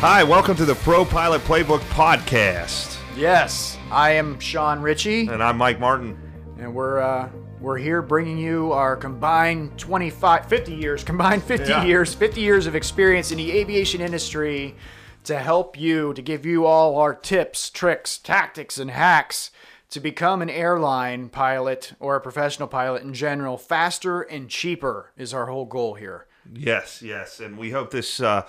Hi, welcome to the Pro Pilot Playbook podcast. Yes, I am Sean Ritchie, And I'm Mike Martin. and we're uh, we're here bringing you our combined 25, 50 years, combined 50 Yeah. years, 50 years of experience in the aviation industry to help you, to give you all our tips, tricks, tactics, and hacks to become an airline pilot or a professional pilot in general faster and cheaper is our whole goal here. Yes, yes. And we hope this uh,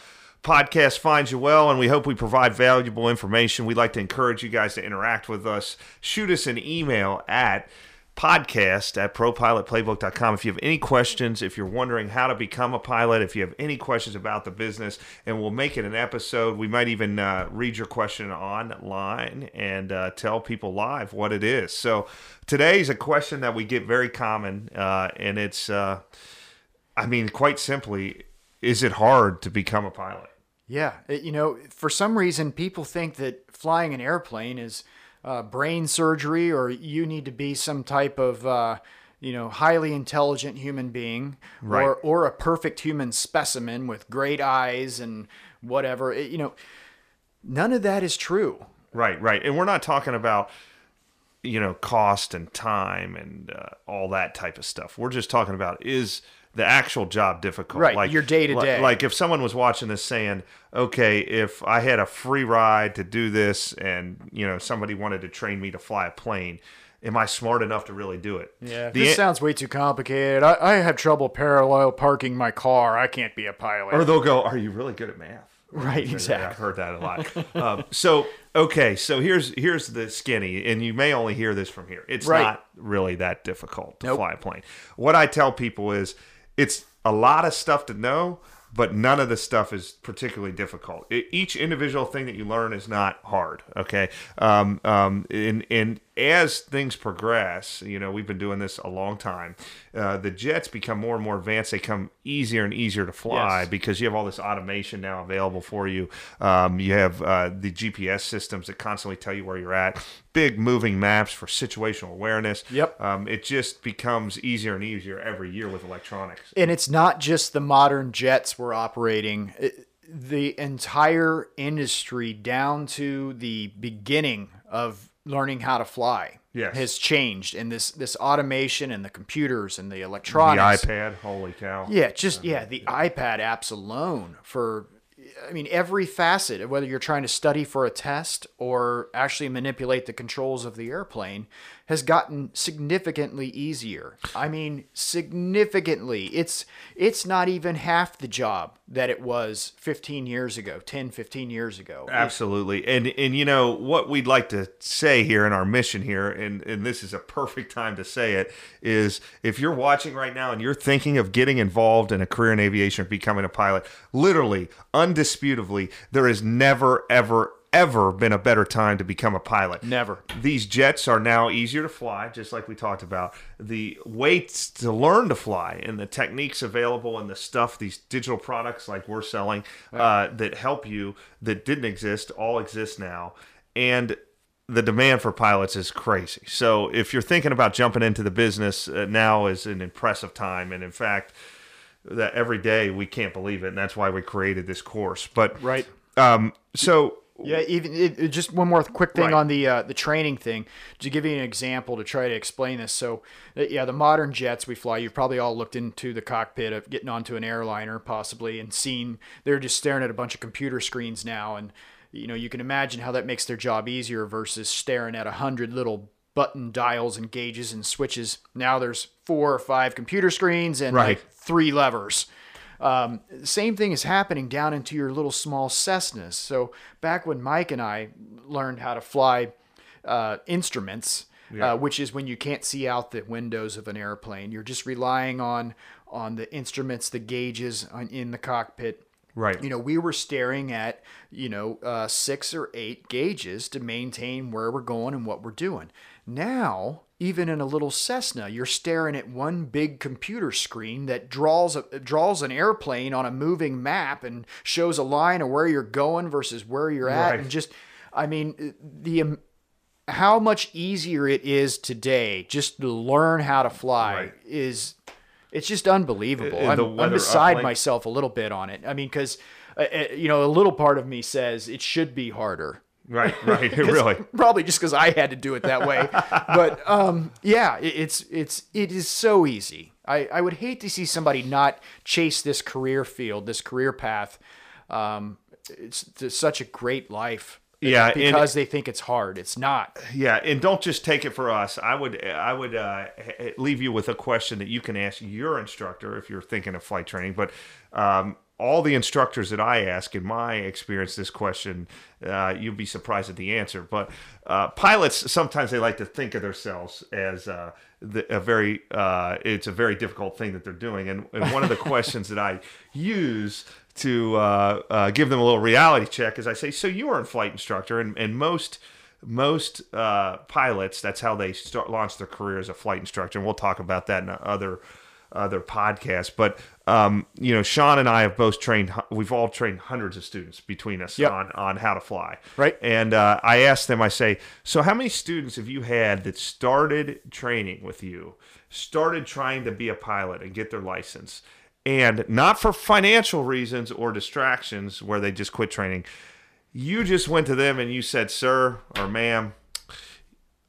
podcast finds you well, and we hope we provide valuable information. We'd like to encourage you guys to interact with us. Shoot us an email at podcast at propilotplaybook.com if you have any questions if you're wondering how to become a pilot if you have any questions about the business and we'll make it an episode we might even uh, read your question online and uh, tell people live what it is so today's a question that we get very common uh, and it's uh, I mean, quite simply, is it hard to become a pilot? Yeah, it- you know, for some reason, people think that flying an airplane is uh, brain surgery, or you need to be some type of, uh, you know, highly intelligent human being, Right. or or a perfect human specimen with great eyes and whatever. It- you know, none of that is true. Right, right. And we're not talking about, you know, cost and time and uh, all that type of stuff. We're just talking about is the actual job difficult? Right, your day-to-day. Like if someone was watching this saying, okay, if I had a free ride to do this and, you know, somebody wanted to train me to fly a plane, am I smart enough to really do it? Yeah, The this an- sounds way too complicated. I, I have trouble parallel parking my car. I can't be a pilot. Or they'll go, "Are you really good at math?" Right, exactly. I've heard that a lot. um, so okay, so here's here's the skinny, and you may only hear this from here. It's Right. not really that difficult to Nope. fly a plane. What I tell people is, it's a lot of stuff to know, but none of the stuff is particularly difficult. Each individual thing that you learn is not hard. Okay, um, um, and and as things progress, you know, we've been doing this a long time. Uh, the jets become more and more advanced. They come easier and easier to fly Yes. because you have all this automation now available for you. Um, you have uh, the GPS systems that constantly tell you where you're at. Big moving maps for situational awareness. Yep. Um, it just becomes easier and easier every year with electronics. and it's not just the modern jets we're operating It- the entire industry down to the beginning of learning how to fly Yes. has changed and this this automation and the computers and the electronics. The iPad, holy cow! yeah just yeah the ipad apps alone for i mean every facet of whether you're trying to study for a test or actually manipulate the controls of the airplane has gotten significantly easier. I mean significantly. It's it's not even half the job that it was 15 years ago 10 15 years ago. Absolutely. And and you know what we'd like to say here in our mission here and and this is a perfect time to say it is if you're watching right now and you're thinking of getting involved in a career in aviation or becoming a pilot, literally undisputably there has never ever ever been a better time to become a pilot. never These jets are now easier to fly, just like we talked about. The ways to learn to fly and the techniques available and the stuff, these digital products like we're selling uh, that help you that didn't exist, all exist now. And the demand for pilots is crazy. So if you're thinking about jumping into the business, uh, now is an impressive time. And in fact, that every day we can't believe it. And that's why we created this course. But right um, so Yeah, even it, it- just one more quick thing Right. on the uh, the training thing to give you an example to try to explain this. So, uh, yeah, the modern jets we fly, you've probably all looked into the cockpit of getting onto an airliner possibly and seen they're just staring at a bunch of computer screens now, and you know you can imagine how that makes their job easier versus staring at a hundred little button dials and gauges and switches. Now there's four or five computer screens and Right. like three levers. Um, same thing is happening down into your little small Cessnas. So back when Mike and I learned how to fly uh, instruments, uh, which is when you can't see out the windows of an airplane, you're just relying on on the instruments, the gauges on, in the cockpit. Right. You know, we were staring at you know uh, six or eight gauges to maintain where we're going and what we're doing. Now, even in a little Cessna, you're staring at one big computer screen that draws a, draws an airplane on a moving map and shows a line of where you're going versus where you're at, Right. and just, I mean, the um, how much easier it is today just to learn how to fly Right. is it's just unbelievable. I'm, I'm beside myself a little bit on it. I mean, because uh, uh, you know, a little part of me says it should be harder. Right, right, really. Probably just because I had to do it that way. but um, yeah, it, it's it's it is so easy. I, I would hate to see somebody not chase this career field, this career path. Um, it's, it's such a great life. Yeah, and- because they think it's hard. It's not. Yeah, and don't just take it for us. I would I would uh, leave you with a question that you can ask your instructor if you're thinking of flight training. But um, all the instructors that I ask, in my experience, this question uh, you'd be surprised at the answer. But uh, pilots sometimes they like to think of themselves as uh, the, a very uh, it's a very difficult thing that they're doing. And, and one of the questions that I use to uh, uh, give them a little reality check is I say, so you are a flight instructor, and, and most most uh, pilots that's how they start launch their career as a flight instructor, and we'll talk about that in other other podcasts. But um, you know, Sean and I have both trained. We've all trained hundreds of students between us Yep. on on how to fly. Right. And uh, I asked them. I say, so how many students have you had that started training with you, started trying to be a pilot and get their license, and not for financial reasons or distractions where they just quit training. You just went to them and you said, "Sir or ma'am,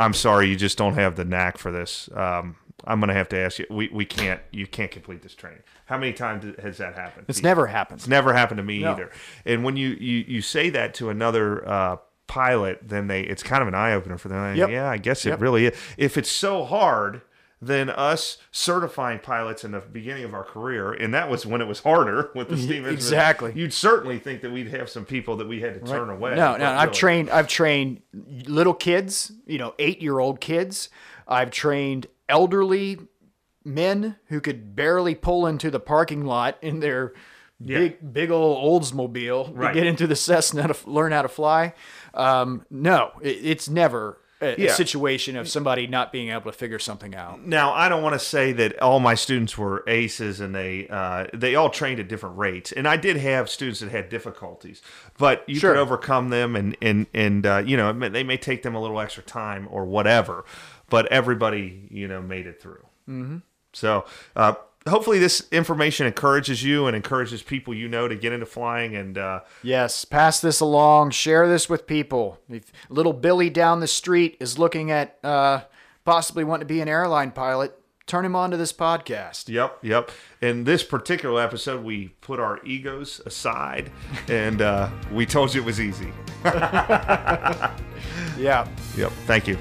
I'm sorry, you just don't have the knack for this. Um, I'm going to have to ask you. We, we can't. You can't complete this training. How many times has that happened? It's never happened. It's never happened to me No. either. And when you, you, you say that to another uh, pilot, then they it's kind of an eye opener for them. Like, Yep. Yeah, I guess it Yep. really is. If it's so hard, then us certifying pilots in the beginning of our career, and that was when it was harder with the steam engine, exactly. You'd certainly think that we'd have some people that we had to turn away. No, no. I've really- trained. I've trained little kids. You know, eight-year-old kids. I've trained elderly men who could barely pull into the parking lot in their big, big old Oldsmobile Right. to get into the Cessna to learn how to fly. Um, no, it, it's never a, a Yeah. situation of somebody not being able to figure something out. Now, I don't want to say that all my students were aces and they uh, they all trained at different rates, and I did have students that had difficulties, but you Sure. could overcome them, and and and uh, you know they may take them a little extra time or whatever, but everybody you know made it through. Mm-hmm. So. Uh, Hopefully, this information encourages you and encourages people you know to get into flying. And uh, Yes, pass this along. Share this with people. If little Billy down the street is looking at uh, possibly wanting to be an airline pilot, turn him on to this podcast. Yep, yep. In this particular episode, we put our egos aside and uh, we told you it was easy. Yeah. Yep. Thank you.